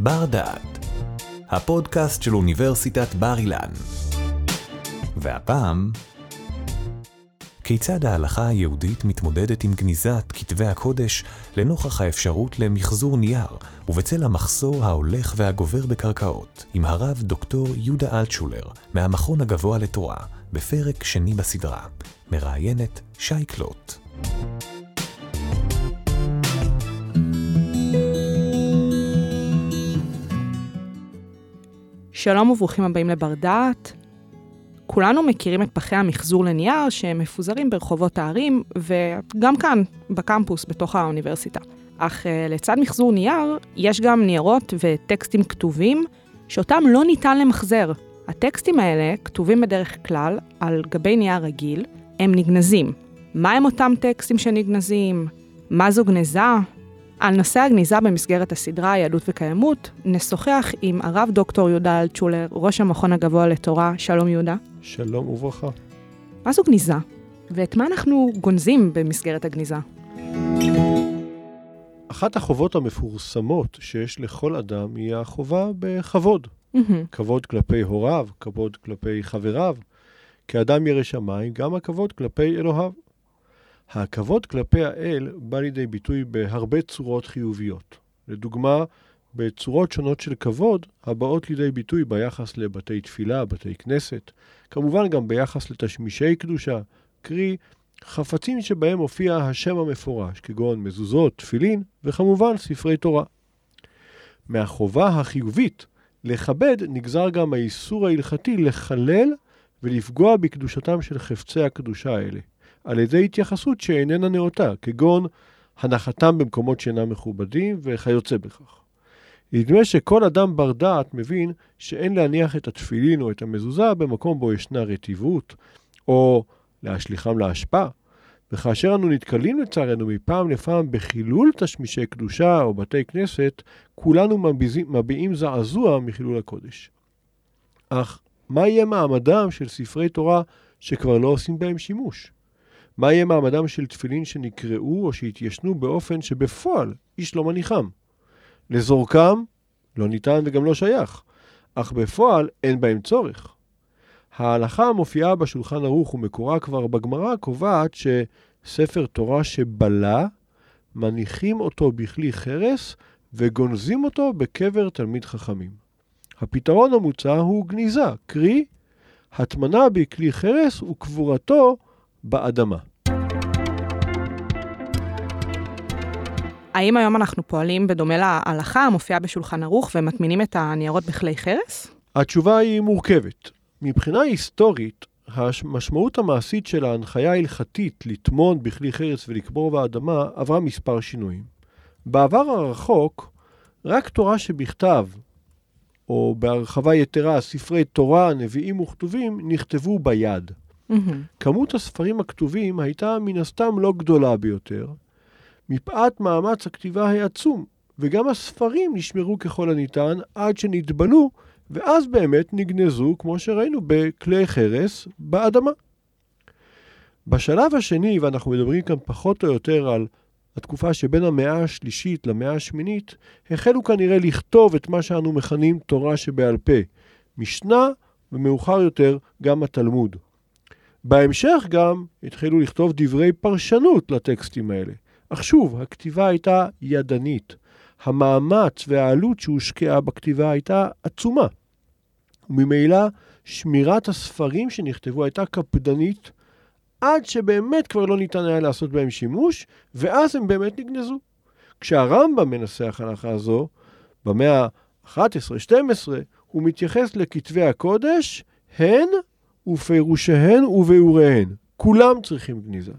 בר דעת, הפודקאסט של אוניברסיטת בר אילן. והפעם, כיצד ההלכה היהודית מתמודדת עם גניזת כתבי הקודש לנוכח האפשרות למחזור נייר, ובצל המחסור ההולך והגובר בקרקעות, עם הרב דוקטור יהודה אלטשולר, מהמכון הגבוה לתורה, בפרק שני בסדרה, מראיינת שי קלוט. שלום וברוכים הבאים לבר דעת. כולנו מכירים את פחי המחזור לנייר שהם מפוזרים ברחובות הערים, וגם כאן, בקמפוס, בתוך האוניברסיטה. אך uh, לצד מחזור נייר, יש גם ניירות וטקסטים כתובים, שאותם לא ניתן למחזר. הטקסטים האלה כתובים בדרך כלל על גבי נייר רגיל, הם נגנזים. מה הם אותם טקסטים שנגנזים? מה זו גניזה? על נושא הגניזה במסגרת הסדרה יהדות וקיימות, נשוחח עם הרב דוקטור יהודה אלטשולר, ראש המכון הגבוה לתורה. שלום יהודה. שלום וברכה. מה זו גניזה? ואת מה אנחנו גונזים במסגרת הגניזה? אחת החובות המפורסמות שיש לכל אדם היא החובה בכבוד. Mm-hmm. כבוד כלפי הוריו, כבוד כלפי חבריו. כאדם ירא שמיים, גם הכבוד כלפי אלוהיו. הכבוד כלפי האל בא לידי ביטוי בהרבה צורות חיוביות. לדוגמה, בצורות שונות של כבוד הבאות לידי ביטוי ביחס לבתי תפילה, בתי כנסת, כמובן גם ביחס לתשמישי קדושה, קרי חפצים שבהם מופיע השם המפורש, כגון מזוזות, תפילין, וכמובן ספרי תורה. מהחובה החיובית לכבד נגזר גם האיסור ההלכתי לחלל ולפגוע בקדושתם של חפצי הקדושה האלה. על ידי התייחסות שאיננה נאותה, כגון הנחתם במקומות שאינם מכובדים וכיוצא בכך. נדמה שכל אדם בר דעת מבין שאין להניח את התפילין או את המזוזה במקום בו ישנה רטיבות, או להשליכם לאשפה, וכאשר אנו נתקלים לצערנו מפעם לפעם בחילול תשמישי קדושה או בתי כנסת, כולנו מביעים זעזוע מחילול הקודש. אך מה יהיה מעמדם של ספרי תורה שכבר לא עושים בהם שימוש? מה יהיה מעמדם של תפילין שנקראו או שהתיישנו באופן שבפועל איש לא מניחם? לזורקם לא ניתן וגם לא שייך, אך בפועל אין בהם צורך. ההלכה המופיעה בשולחן ערוך ומקורה כבר בגמרא קובעת שספר תורה שבלה, מניחים אותו בכלי חרס וגונזים אותו בקבר תלמיד חכמים. הפתרון המוצע הוא גניזה, קרי, הטמנה בכלי חרס וקבורתו באדמה. האם היום אנחנו פועלים בדומה להלכה המופיעה בשולחן ערוך ומטמינים את הניירות בכלי חרס? התשובה היא מורכבת. מבחינה היסטורית, המשמעות המעשית של ההנחיה ההלכתית לטמון בכלי חרס ולקבור באדמה עברה מספר שינויים. בעבר הרחוק, רק תורה שבכתב, או בהרחבה יתרה, ספרי תורה, נביאים וכתובים, נכתבו ביד. Mm-hmm. כמות הספרים הכתובים הייתה מן הסתם לא גדולה ביותר, מפאת מאמץ הכתיבה העצום, וגם הספרים נשמרו ככל הניתן עד שנתבלו, ואז באמת נגנזו, כמו שראינו, בכלי חרס באדמה. בשלב השני, ואנחנו מדברים כאן פחות או יותר על התקופה שבין המאה השלישית למאה השמינית, החלו כנראה לכתוב את מה שאנו מכנים תורה שבעל פה, משנה, ומאוחר יותר גם התלמוד. בהמשך גם התחילו לכתוב דברי פרשנות לטקסטים האלה. אך שוב, הכתיבה הייתה ידנית. המאמץ והעלות שהושקעה בכתיבה הייתה עצומה. וממילא שמירת הספרים שנכתבו הייתה קפדנית, עד שבאמת כבר לא ניתן היה לעשות בהם שימוש, ואז הם באמת נגנזו. כשהרמב"ם מנסח הלכה זו, במאה ה-11-12, הוא מתייחס לכתבי הקודש, הן ופירושיהן וביאוריהן. כולם צריכים גניזה.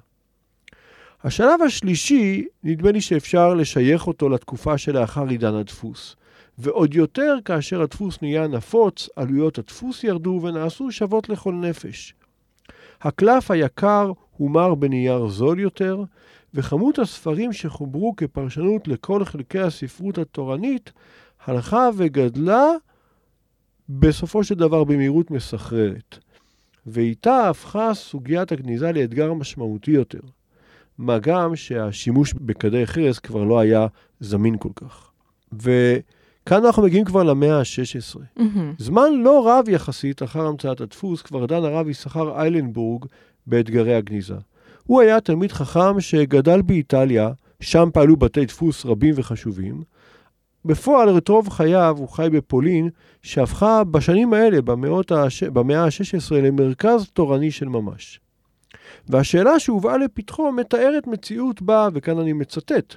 השלב השלישי, נדמה לי שאפשר לשייך אותו לתקופה שלאחר עידן הדפוס. ועוד יותר כאשר הדפוס נהיה נפוץ, עלויות הדפוס ירדו ונעשו שוות לכל נפש. הקלף היקר הומר בנייר זול יותר, וכמות הספרים שחוברו כפרשנות לכל חלקי הספרות התורנית הלכה וגדלה בסופו של דבר במהירות מסחררת. ואיתה הפכה סוגיית הגניזה לאתגר משמעותי יותר. מה גם שהשימוש בכדי חרס כבר לא היה זמין כל כך. כאן אנחנו מגיעים כבר למאה ה-16. מהמם. זמן לא רב יחסית אחר המצאת הדפוס, כבר דן הרב יששכר איילנבורג באתגרי הגניזה. הוא היה תלמיד חכם שגדל באיטליה, שם פעלו בתי דפוס רבים וחשובים. בפועל, את רוב חייו הוא חי בפולין, שהפכה בשנים האלה, במאות הש... במאה ה-16, למרכז תורני של ממש. והשאלה שהובאה לפתחו מתארת מציאות בה, וכאן אני מצטט,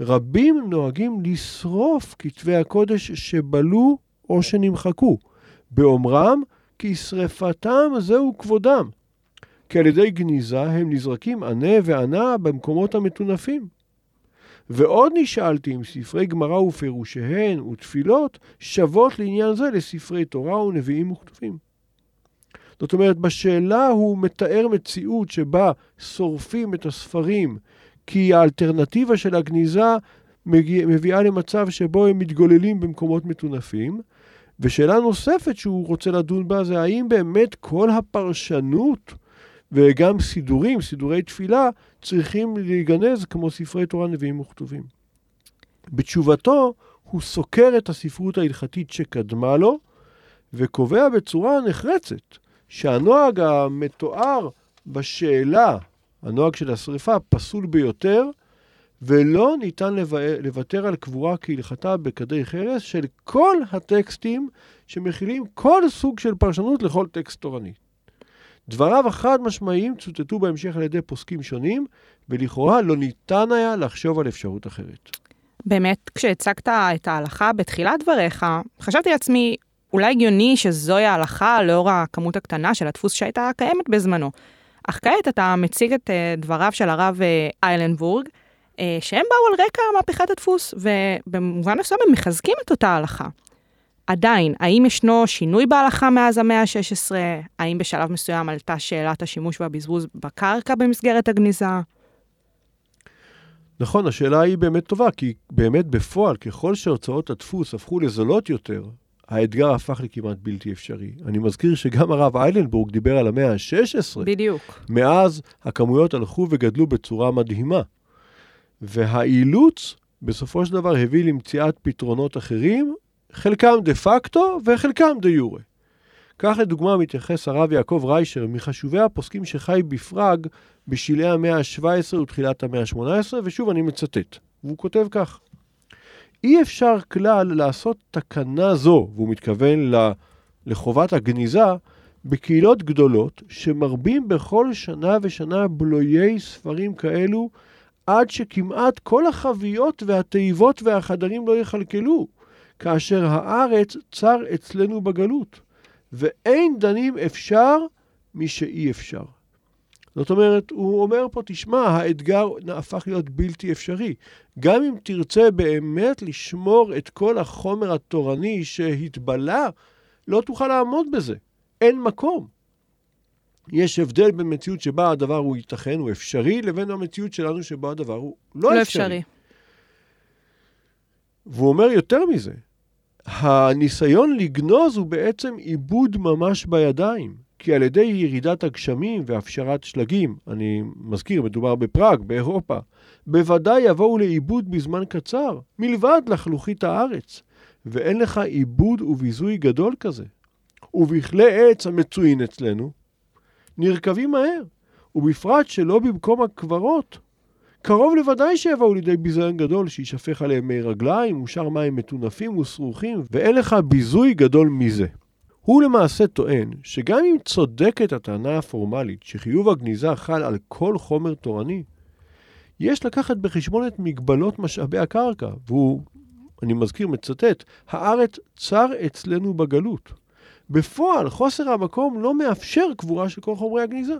רבים נוהגים לשרוף כתבי הקודש שבלו או שנמחקו, באומרם כי שרפתם זהו כבודם. כי על ידי גניזה הם נזרקים ענה וענה במקומות המטונפים. ועוד נשאלתי אם ספרי גמרא ופירושיהן ותפילות שוות לעניין זה לספרי תורה ונביאים וכתובים. זאת אומרת, בשאלה הוא מתאר מציאות שבה שורפים את הספרים כי האלטרנטיבה של הגניזה מגיע, מביאה למצב שבו הם מתגוללים במקומות מטונפים. ושאלה נוספת שהוא רוצה לדון בה זה האם באמת כל הפרשנות וגם סידורים, סידורי תפילה, צריכים להיגנז כמו ספרי תורה, נביאים וכתובים. בתשובתו הוא סוקר את הספרות ההלכתית שקדמה לו וקובע בצורה נחרצת שהנוהג המתואר בשאלה, הנוהג של השרפה, פסול ביותר, ולא ניתן לוותר על קבורה כהלכתה בכדי חרס של כל הטקסטים שמכילים כל סוג של פרשנות לכל טקסט תורני. דבריו החד משמעיים צוטטו בהמשך על ידי פוסקים שונים, ולכאורה לא ניתן היה לחשוב על אפשרות אחרת. באמת, כשהצגת את ההלכה בתחילת דבריך, חשבתי לעצמי, אולי הגיוני שזוהי ההלכה לאור הכמות הקטנה של הדפוס שהייתה קיימת בזמנו. אך כעת אתה מציג את אה, דבריו של הרב אה, איילנבורג, אה, שהם באו על רקע מהפכת הדפוס, ובמובן מסוים הם מחזקים את אותה הלכה. עדיין, האם ישנו שינוי בהלכה מאז המאה ה-16? האם בשלב מסוים עלתה שאלת השימוש והבזבוז בקרקע במסגרת הגניזה? נכון, השאלה היא באמת טובה, כי באמת בפועל, ככל שהוצאות הדפוס הפכו לזולות יותר, האתגר הפך לכמעט בלתי אפשרי. אני מזכיר שגם הרב איילנבורג דיבר על המאה ה-16. בדיוק. מאז הכמויות הלכו וגדלו בצורה מדהימה. והאילוץ בסופו של דבר הביא למציאת פתרונות אחרים, חלקם דה פקטו וחלקם דה יורה. כך לדוגמה מתייחס הרב יעקב ריישר, מחשובי הפוסקים שחי בפראג בשלהי המאה ה-17 ותחילת המאה ה-18, ושוב אני מצטט, והוא כותב כך: אי אפשר כלל לעשות תקנה זו, והוא מתכוון לחובת הגניזה, בקהילות גדולות, שמרבים בכל שנה ושנה בלויי ספרים כאלו, עד שכמעט כל החביות והתיבות והחדרים לא יכלכלו, כאשר הארץ צר אצלנו בגלות, ואין דנים אפשר משאי אפשר. זאת אומרת, הוא אומר פה, תשמע, האתגר הפך להיות בלתי אפשרי. גם אם תרצה באמת לשמור את כל החומר התורני שהתבלה, לא תוכל לעמוד בזה. אין מקום. יש הבדל בין מציאות שבה הדבר הוא ייתכן, הוא אפשרי, לבין המציאות שלנו שבה הדבר הוא לא, לא אפשרי. אפשרי. והוא אומר יותר מזה, הניסיון לגנוז הוא בעצם עיבוד ממש בידיים. כי על ידי ירידת הגשמים והפשרת שלגים, אני מזכיר, מדובר בפראג, באירופה, בוודאי יבואו לאיבוד בזמן קצר, מלבד לחלוכית הארץ, ואין לך עיבוד וביזוי גדול כזה. ובכלי עץ המצויים אצלנו, נרקבים מהר, ובפרט שלא במקום הקברות. קרוב לוודאי שיבואו לידי ביזיון גדול שישפך עליהם מי רגליים ושאר מים מטונפים וסרוכים, ואין לך ביזוי גדול מזה. הוא למעשה טוען שגם אם צודקת הטענה הפורמלית שחיוב הגניזה חל על כל חומר תורני, יש לקחת בחשבון את מגבלות משאבי הקרקע, והוא, אני מזכיר, מצטט, הארץ צר אצלנו בגלות. בפועל, חוסר המקום לא מאפשר קבורה של כל חומרי הגניזה.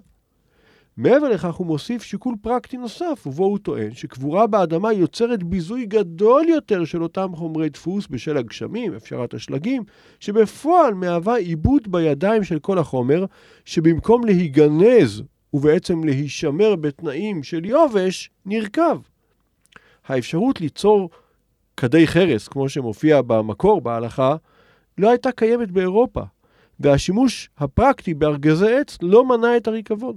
מעבר לכך הוא מוסיף שיקול פרקטי נוסף, ובו הוא טוען שקבורה באדמה יוצרת ביזוי גדול יותר של אותם חומרי דפוס בשל הגשמים, הפשרת השלגים, שבפועל מהווה עיבוד בידיים של כל החומר, שבמקום להיגנז ובעצם להישמר בתנאים של יובש, נרכב. האפשרות ליצור כדי חרס, כמו שמופיע במקור בהלכה, לא הייתה קיימת באירופה, והשימוש הפרקטי בארגזי עץ לא מנע את הריקבון.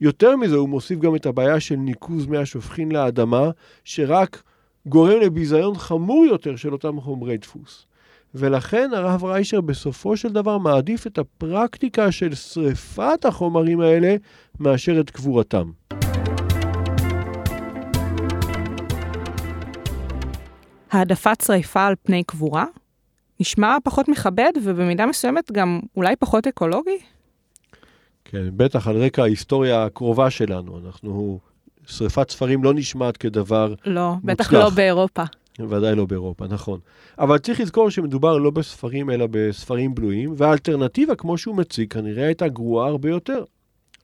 יותר מזה, הוא מוסיף גם את הבעיה של ניקוז מי השופכין לאדמה, שרק גורם לביזיון חמור יותר של אותם חומרי דפוס. ולכן הרב ריישר בסופו של דבר מעדיף את הפרקטיקה של שריפת החומרים האלה מאשר את קבורתם. העדפת שריפה על פני קבורה? נשמע פחות מכבד ובמידה מסוימת גם אולי פחות אקולוגי? כן, בטח על רקע ההיסטוריה הקרובה שלנו. אנחנו, שריפת ספרים לא נשמעת כדבר לא, מוצלח. בטח לא באירופה. ודאי לא באירופה, נכון. אבל צריך לזכור שמדובר לא בספרים, אלא בספרים בלויים, והאלטרנטיבה, כמו שהוא מציג, כנראה הייתה גרועה הרבה יותר.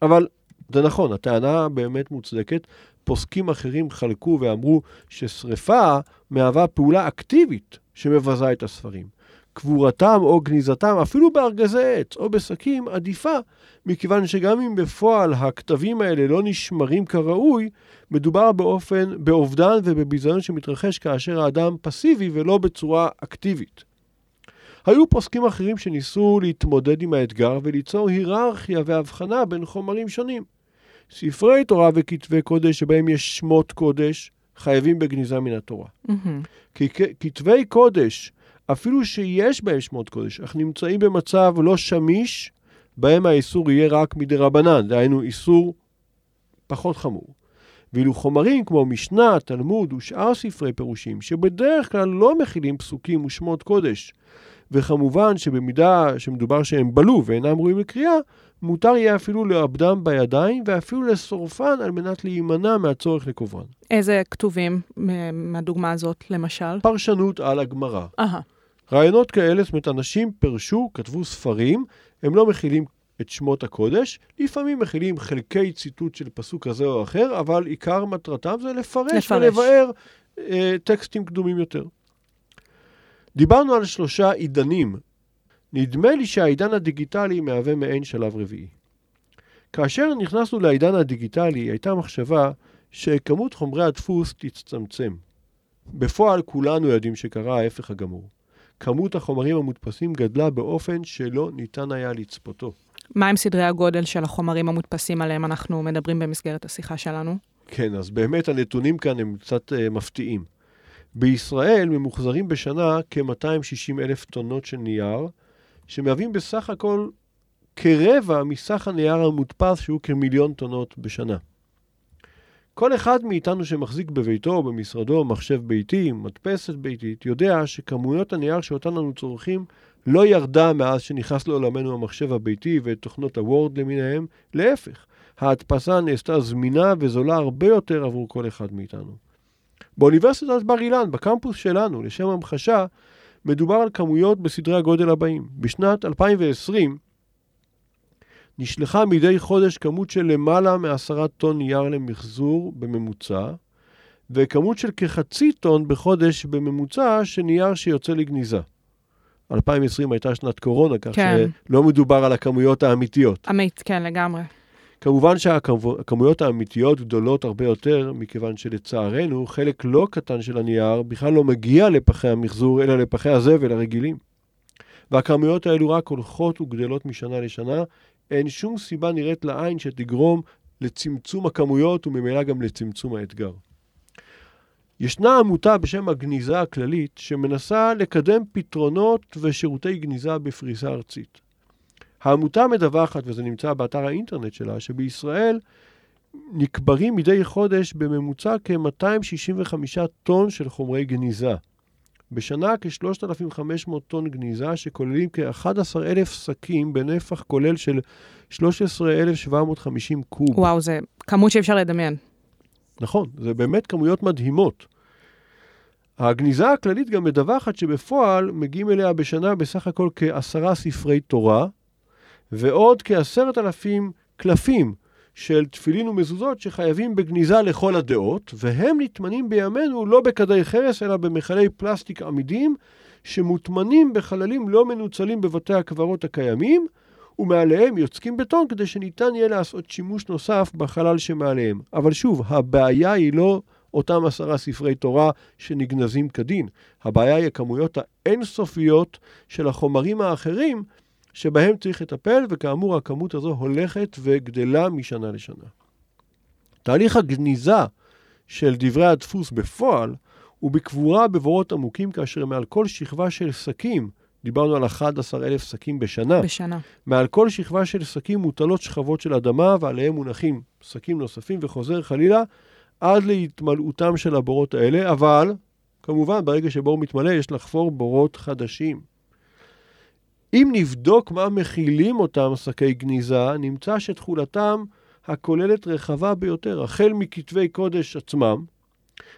אבל זה נכון, הטענה באמת מוצדקת. פוסקים אחרים חלקו ואמרו ששריפה מהווה פעולה אקטיבית שמבזה את הספרים. קבורתם או גניזתם, אפילו בארגזי עץ או בשקים, עדיפה, מכיוון שגם אם בפועל הכתבים האלה לא נשמרים כראוי, מדובר באופן, באובדן ובביזיון שמתרחש כאשר האדם פסיבי ולא בצורה אקטיבית. היו פוסקים אחרים שניסו להתמודד עם האתגר וליצור היררכיה והבחנה בין חומרים שונים. ספרי תורה וכתבי קודש שבהם יש שמות קודש, חייבים בגניזה מן התורה. כי כתבי קודש, אפילו שיש בהם שמות קודש, אך נמצאים במצב לא שמיש, בהם האיסור יהיה רק מדי רבנן, דהיינו איסור פחות חמור. ואילו חומרים כמו משנה, תלמוד ושאר ספרי פירושים, שבדרך כלל לא מכילים פסוקים ושמות קודש, וכמובן שבמידה שמדובר שהם בלו ואינם ראויים לקריאה, מותר יהיה אפילו לאבדם בידיים ואפילו לשורפן על מנת להימנע מהצורך לקוברן. איזה כתובים מהדוגמה הזאת, למשל? פרשנות על הגמרא. אהה. רעיונות כאלה, זאת אומרת, אנשים פירשו, כתבו ספרים, הם לא מכילים את שמות הקודש, לפעמים מכילים חלקי ציטוט של פסוק כזה או אחר, אבל עיקר מטרתם זה לפרש, לפרש. ולבאר אה, טקסטים קדומים יותר. דיברנו על שלושה עידנים. נדמה לי שהעידן הדיגיטלי מהווה מעין שלב רביעי. כאשר נכנסנו לעידן הדיגיטלי, הייתה מחשבה שכמות חומרי הדפוס תצטמצם. בפועל כולנו יודעים שקרה ההפך הגמור. כמות החומרים המודפסים גדלה באופן שלא ניתן היה לצפותו. מהם סדרי הגודל של החומרים המודפסים עליהם אנחנו מדברים במסגרת השיחה שלנו? כן, אז באמת הנתונים כאן הם קצת uh, מפתיעים. בישראל ממוחזרים בשנה כ-260 אלף טונות של נייר, שמהווים בסך הכל כרבע מסך הנייר המודפס, שהוא כמיליון טונות בשנה. כל אחד מאיתנו שמחזיק בביתו או במשרדו מחשב ביתי, מדפסת ביתית, יודע שכמויות הנייר שאותן אנו צורכים לא ירדה מאז שנכנס לעולמנו המחשב הביתי ותוכנות הוורד למיניהם, להפך, ההדפסה נעשתה זמינה וזולה הרבה יותר עבור כל אחד מאיתנו. באוניברסיטת בר אילן, בקמפוס שלנו, לשם המחשה, מדובר על כמויות בסדרי הגודל הבאים. בשנת 2020 נשלחה מדי חודש כמות של למעלה מעשרה טון נייר למחזור בממוצע, וכמות של כחצי טון בחודש בממוצע של נייר שיוצא לגניזה. 2020 הייתה שנת קורונה, כך כן. שלא מדובר על הכמויות האמיתיות. עמית, כן, לגמרי. כמובן שהכמויות האמיתיות גדולות הרבה יותר, מכיוון שלצערנו חלק לא קטן של הנייר בכלל לא מגיע לפחי המחזור, אלא לפחי הזבל הרגילים. והכמויות האלו רק הולכות וגדלות משנה לשנה. אין שום סיבה נראית לעין שתגרום לצמצום הכמויות וממילא גם לצמצום האתגר. ישנה עמותה בשם הגניזה הכללית שמנסה לקדם פתרונות ושירותי גניזה בפריסה ארצית. העמותה מדווחת, וזה נמצא באתר האינטרנט שלה, שבישראל נקברים מדי חודש בממוצע כ-265 טון של חומרי גניזה. בשנה כ-3,500 טון גניזה שכוללים כ-11,000 שקים בנפח כולל של 13,750 קוב. וואו, זה כמות שאי אפשר לדמיין. נכון, זה באמת כמויות מדהימות. הגניזה הכללית גם מדווחת שבפועל מגיעים אליה בשנה בסך הכל כעשרה ספרי תורה, ועוד כעשרת אלפים קלפים של תפילין ומזוזות שחייבים בגניזה לכל הדעות, והם נטמנים בימינו לא בכדי חרס, אלא במכלי פלסטיק עמידים, שמוטמנים בחללים לא מנוצלים בבתי הקברות הקיימים, ומעליהם יוצקים בטון כדי שניתן יהיה לעשות שימוש נוסף בחלל שמעליהם. אבל שוב, הבעיה היא לא אותם עשרה ספרי תורה שנגנזים כדין. הבעיה היא הכמויות האינסופיות של החומרים האחרים שבהם צריך לטפל, וכאמור הכמות הזו הולכת וגדלה משנה לשנה. תהליך הגניזה של דברי הדפוס בפועל ובקבורה בבורות עמוקים, כאשר מעל כל שכבה של שקים, דיברנו על 11,000 שקים בשנה, בשנה. מעל כל שכבה של שקים מוטלות שכבות של אדמה, ועליהם מונחים שקים נוספים, וחוזר חלילה עד להתמלאותם של הבורות האלה, אבל כמובן, ברגע שבור מתמלא, יש לחפור בורות חדשים. אם נבדוק מה מכילים אותם שקי גניזה, נמצא שתכולתם הכוללת רחבה ביותר, החל מכתבי קודש עצמם,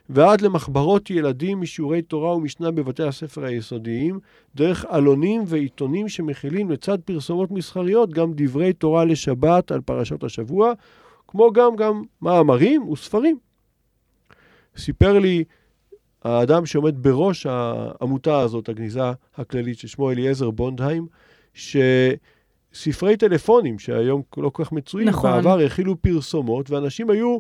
ועד למחברות ילדים משיעורי תורה ומשנה בבתי הספר היסודיים, דרך עלונים ועיתונים שמכילים לצד פרסומות מסחריות גם דברי תורה לשבת על פרשות השבוע, כמו גם גם מאמרים וספרים. סיפר לי האדם שעומד בראש העמותה הזאת, הגניזה הכללית, ששמו אליעזר בונדהיים, שספרי טלפונים, שהיום לא כל כך מצויים, נכון. בעבר הכילו פרסומות, ואנשים היו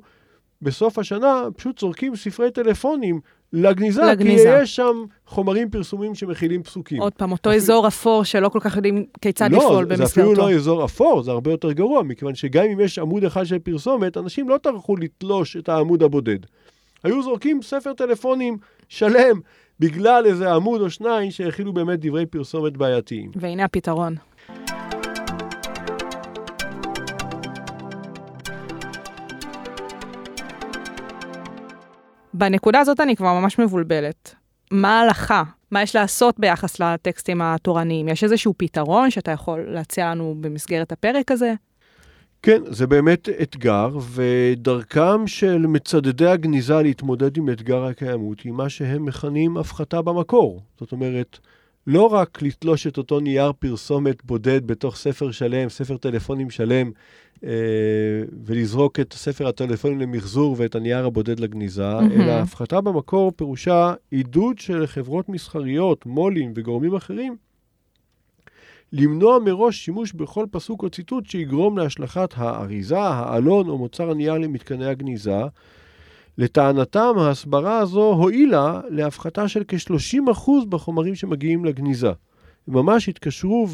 בסוף השנה פשוט זורקים ספרי טלפונים לגניזה, לגניזה. כי יש שם חומרים פרסומים שמכילים פסוקים. עוד פעם, אותו אפילו- אזור אפור שלא כל כך יודעים כיצד לא, לפעול זה במסגרתו. אפילו לא אזור אפור, זה הרבה יותר גרוע, מכיוון שגם אם יש עמוד אחד של פרסומת, אנשים לא טרחו לתלוש את העמוד הבודד. היו זורקים ספר טלפונים שלם בגלל איזה עמוד או שניים שהכילו באמת דברי פרסומת בעייתיים. והנה הפתרון. בנקודה הזאת אני כבר ממש מבולבלת. מה ההלכה? מה יש לעשות ביחס לטקסטים התורניים? יש איזשהו פתרון שאתה יכול להציע לנו במסגרת הפרק הזה? כן, זה באמת אתגר, ודרכם של מצדדי הגניזה להתמודד עם אתגר הקיימות היא מה שהם מכנים הפחתה במקור. זאת אומרת, לא רק לתלוש את אותו נייר פרסומת בודד בתוך ספר שלם, ספר טלפונים שלם, אה, ולזרוק את ספר הטלפונים למחזור ואת הנייר הבודד לגניזה, מהמם. אלא הפחתה במקור פירושה עידוד של חברות מסחריות, מו"לים וגורמים אחרים למנוע מראש שימוש בכל פסוק או ציטוט שיגרום להשלכת האריזה, העלון או מוצר הנייר למתקני הגניזה. לטענתם, ההסברה הזו הועילה להפחתה של כ-30% בחומרים שמגיעים לגניזה. הם ממש התקשרו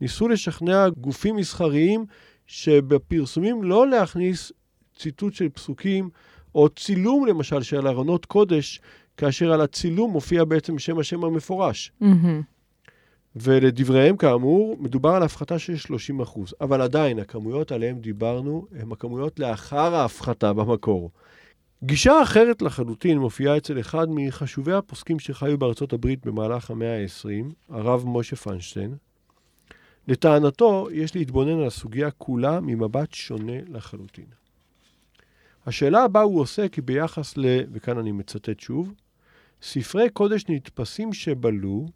וניסו לשכנע גופים מסחריים שבפרסומים לא להכניס ציטוט של פסוקים או צילום למשל של ארונות קודש, כאשר על הצילום מופיע בעצם שם השם המפורש. מהמם. ולדבריהם, כאמור, מדובר על הפחתה של 30 אחוז. אבל עדיין, הכמויות עליהן דיברנו, הן הכמויות לאחר ההפחתה במקור. גישה אחרת לחלוטין מופיעה אצל אחד מחשובי הפוסקים שחיו בארצות הברית במהלך המאה ה-20, הרב משה פיינשטיין. לטענתו, יש להתבונן על הסוגיה כולה ממבט שונה לחלוטין. השאלה הבאה הוא עוסק ביחס ל, וכאן אני מצטט שוב, ספרי קודש נתפסים שבלו,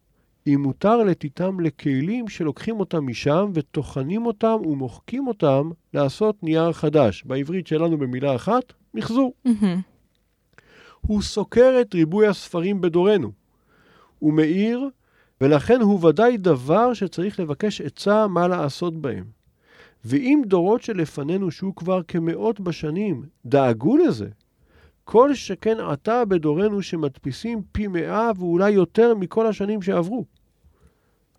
אם מותר לתיתם לכלים שלוקחים אותם משם וטוחנים אותם ומוחקים אותם לעשות נייר חדש. בעברית שלנו במילה אחת, מחזור. הוא סוקר את ריבוי הספרים בדורנו. הוא מאיר, ולכן הוא ודאי דבר שצריך לבקש עצה מה לעשות בהם. ואם דורות שלפנינו, שהוא כבר כמאות בשנים, דאגו לזה, כל שכן עתה בדורנו שמדפיסים פי מאה ואולי יותר מכל השנים שעברו.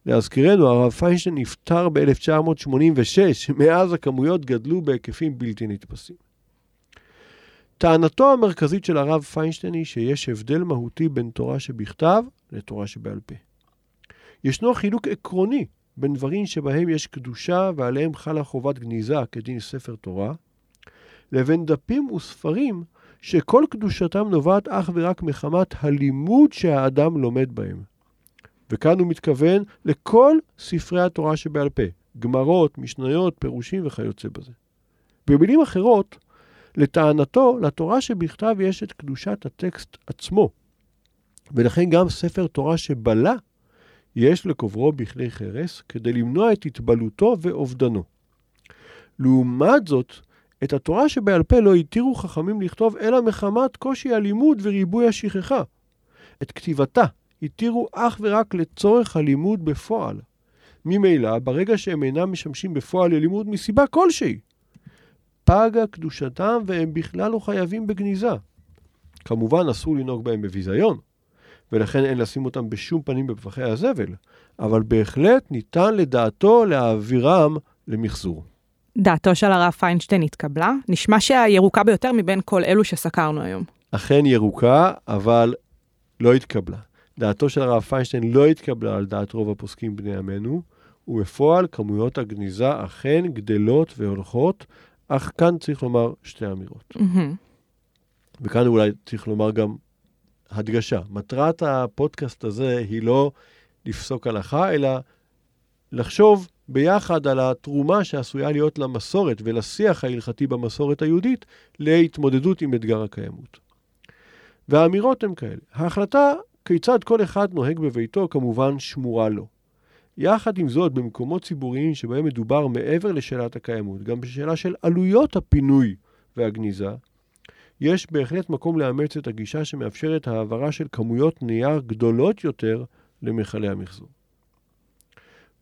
להזכירנו, הרב פיינשטיין נפטר ב-1986, מאז הכמויות גדלו בהיקפים בלתי נתפסים. טענתו המרכזית של הרב פיינשטיין היא שיש הבדל מהותי בין תורה שבכתב לתורה שבעל פה. ישנו חילוק עקרוני בין דברים שבהם יש קדושה ועליהם חלה חובת גניזה כדין ספר תורה, לבין דפים וספרים שכל קדושתם נובעת אך ורק מחמת הלימוד שהאדם לומד בהם. וכאן הוא מתכוון לכל ספרי התורה שבעל פה, גמרות, משניות, פירושים וכיוצא בזה. במילים אחרות, לטענתו, לתורה שבכתב יש את קדושת הטקסט עצמו, ולכן גם ספר תורה שבלה, יש לקוברו בכלי חרס כדי למנוע את התבלותו ואובדנו. לעומת זאת, את התורה שבעל פה לא התירו חכמים לכתוב אלא מחמת קושי הלימוד וריבוי השכחה. את כתיבתה התירו אך ורק לצורך הלימוד בפועל. ממילא, ברגע שהם אינם משמשים בפועל ללימוד מסיבה כלשהי, פגה קדושתם והם בכלל לא חייבים בגניזה. כמובן, אסור לנהוג בהם בביזיון, ולכן אין לשים אותם בשום פנים בפחי הזבל, אבל בהחלט ניתן לדעתו להעבירם למחזור. דעתו של הרב פיינשטיין התקבלה? נשמע שהירוקה ביותר מבין כל אלו שסקרנו היום. אכן ירוקה, אבל לא התקבלה. דעתו של הרב פיינשטיין לא התקבלה על דעת רוב הפוסקים בני עמנו, ובפועל כמויות הגניזה אכן גדלות והולכות, אך כאן צריך לומר שתי אמירות. מהמם. וכאן אולי צריך לומר גם הדגשה. מטרת הפודקאסט הזה היא לא לפסוק הלכה, אלא לחשוב ביחד על התרומה שעשויה להיות למסורת ולשיח ההלכתי במסורת היהודית להתמודדות עם אתגר הקיימות. והאמירות הן כאלה. ההחלטה כיצד כל אחד נוהג בביתו כמובן שמורה לו. יחד עם זאת, במקומות ציבוריים שבהם מדובר מעבר לשאלת הקיימות, גם בשאלה של עלויות הפינוי והגניזה, יש בהחלט מקום לאמץ את הגישה שמאפשרת העברה של כמויות נייר גדולות יותר למכלי המחזור.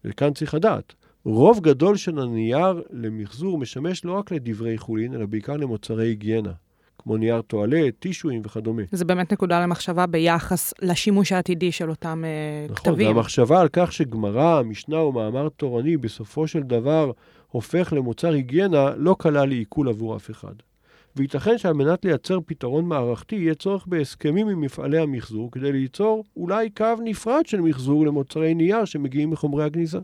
וכאן צריך לדעת, רוב גדול של הנייר למחזור משמש לא רק לדברי חולין, אלא בעיקר למוצרי היגיינה, כמו נייר טואלט, טישואים וכדומה. זה באמת נקודה למחשבה ביחס לשימוש העתידי של אותם אה, נכון, כתבים. והמחשבה על כך שגמרא, משנה או מאמר תורני בסופו של דבר הופך למוצר היגיינה לא קלה לעיכול עבור אף אחד. וייתכן שעל מנת לייצר פתרון מערכתי יהיה צורך בהסכמים עם מפעלי המחזור כדי ליצור אולי קו נפרד של מחזור למוצרי נייר שמגיעים מחומרי הגניזה.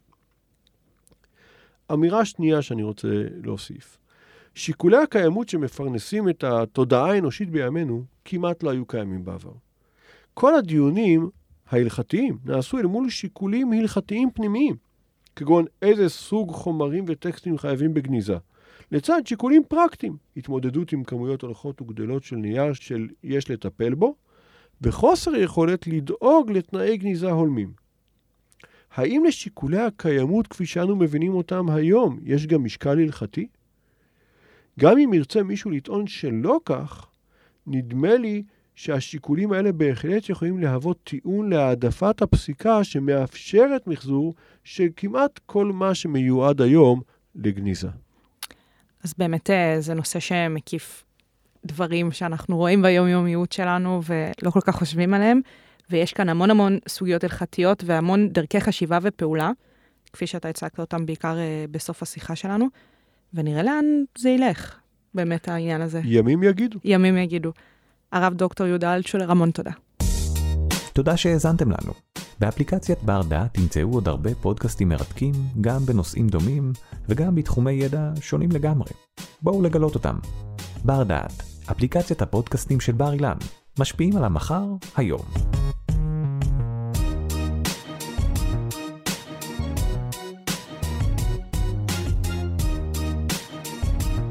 אמירה שנייה שאני רוצה להוסיף. שיקולי הקיימות שמפרנסים את התודעה האנושית בימינו כמעט לא היו קיימים בעבר. כל הדיונים ההלכתיים נעשו אל מול שיקולים הלכתיים פנימיים, כגון איזה סוג חומרים וטקסטים חייבים בגניזה, לצד שיקולים פרקטיים, התמודדות עם כמויות הולכות וגדלות של נייר שיש לטפל בו, וחוסר יכולת לדאוג לתנאי גניזה הולמים. האם לשיקולי הקיימות כפי שאנו מבינים אותם היום יש גם משקל הלכתי? גם אם ירצה מישהו לטעון שלא כך, נדמה לי שהשיקולים האלה בהחלט יכולים להוות טיעון להעדפת הפסיקה שמאפשרת מחזור של כמעט כל מה שמיועד היום לגניזה. אז באמת אה, זה נושא שמקיף דברים שאנחנו רואים ביומיומיות שלנו ולא כל כך חושבים עליהם, ויש כאן המון המון סוגיות הלכתיות והמון דרכי חשיבה ופעולה, כפי שאתה הצגת אותם בעיקר אה, בסוף השיחה שלנו, ונראה לאן זה ילך, באמת העניין הזה. ימים יגידו. ימים יגידו. הרב דוקטור יהודה אלטשולר, המון תודה. תודה שהאזנתם לנו. באפליקציית בר דעת תמצאו עוד הרבה פודקאסטים מרתקים, גם בנושאים דומים וגם בתחומי ידע שונים לגמרי. בואו לגלות אותם. בר דעת, אפליקציית הפודקאסטים של בר אילן, משפיעים על המחר, היום.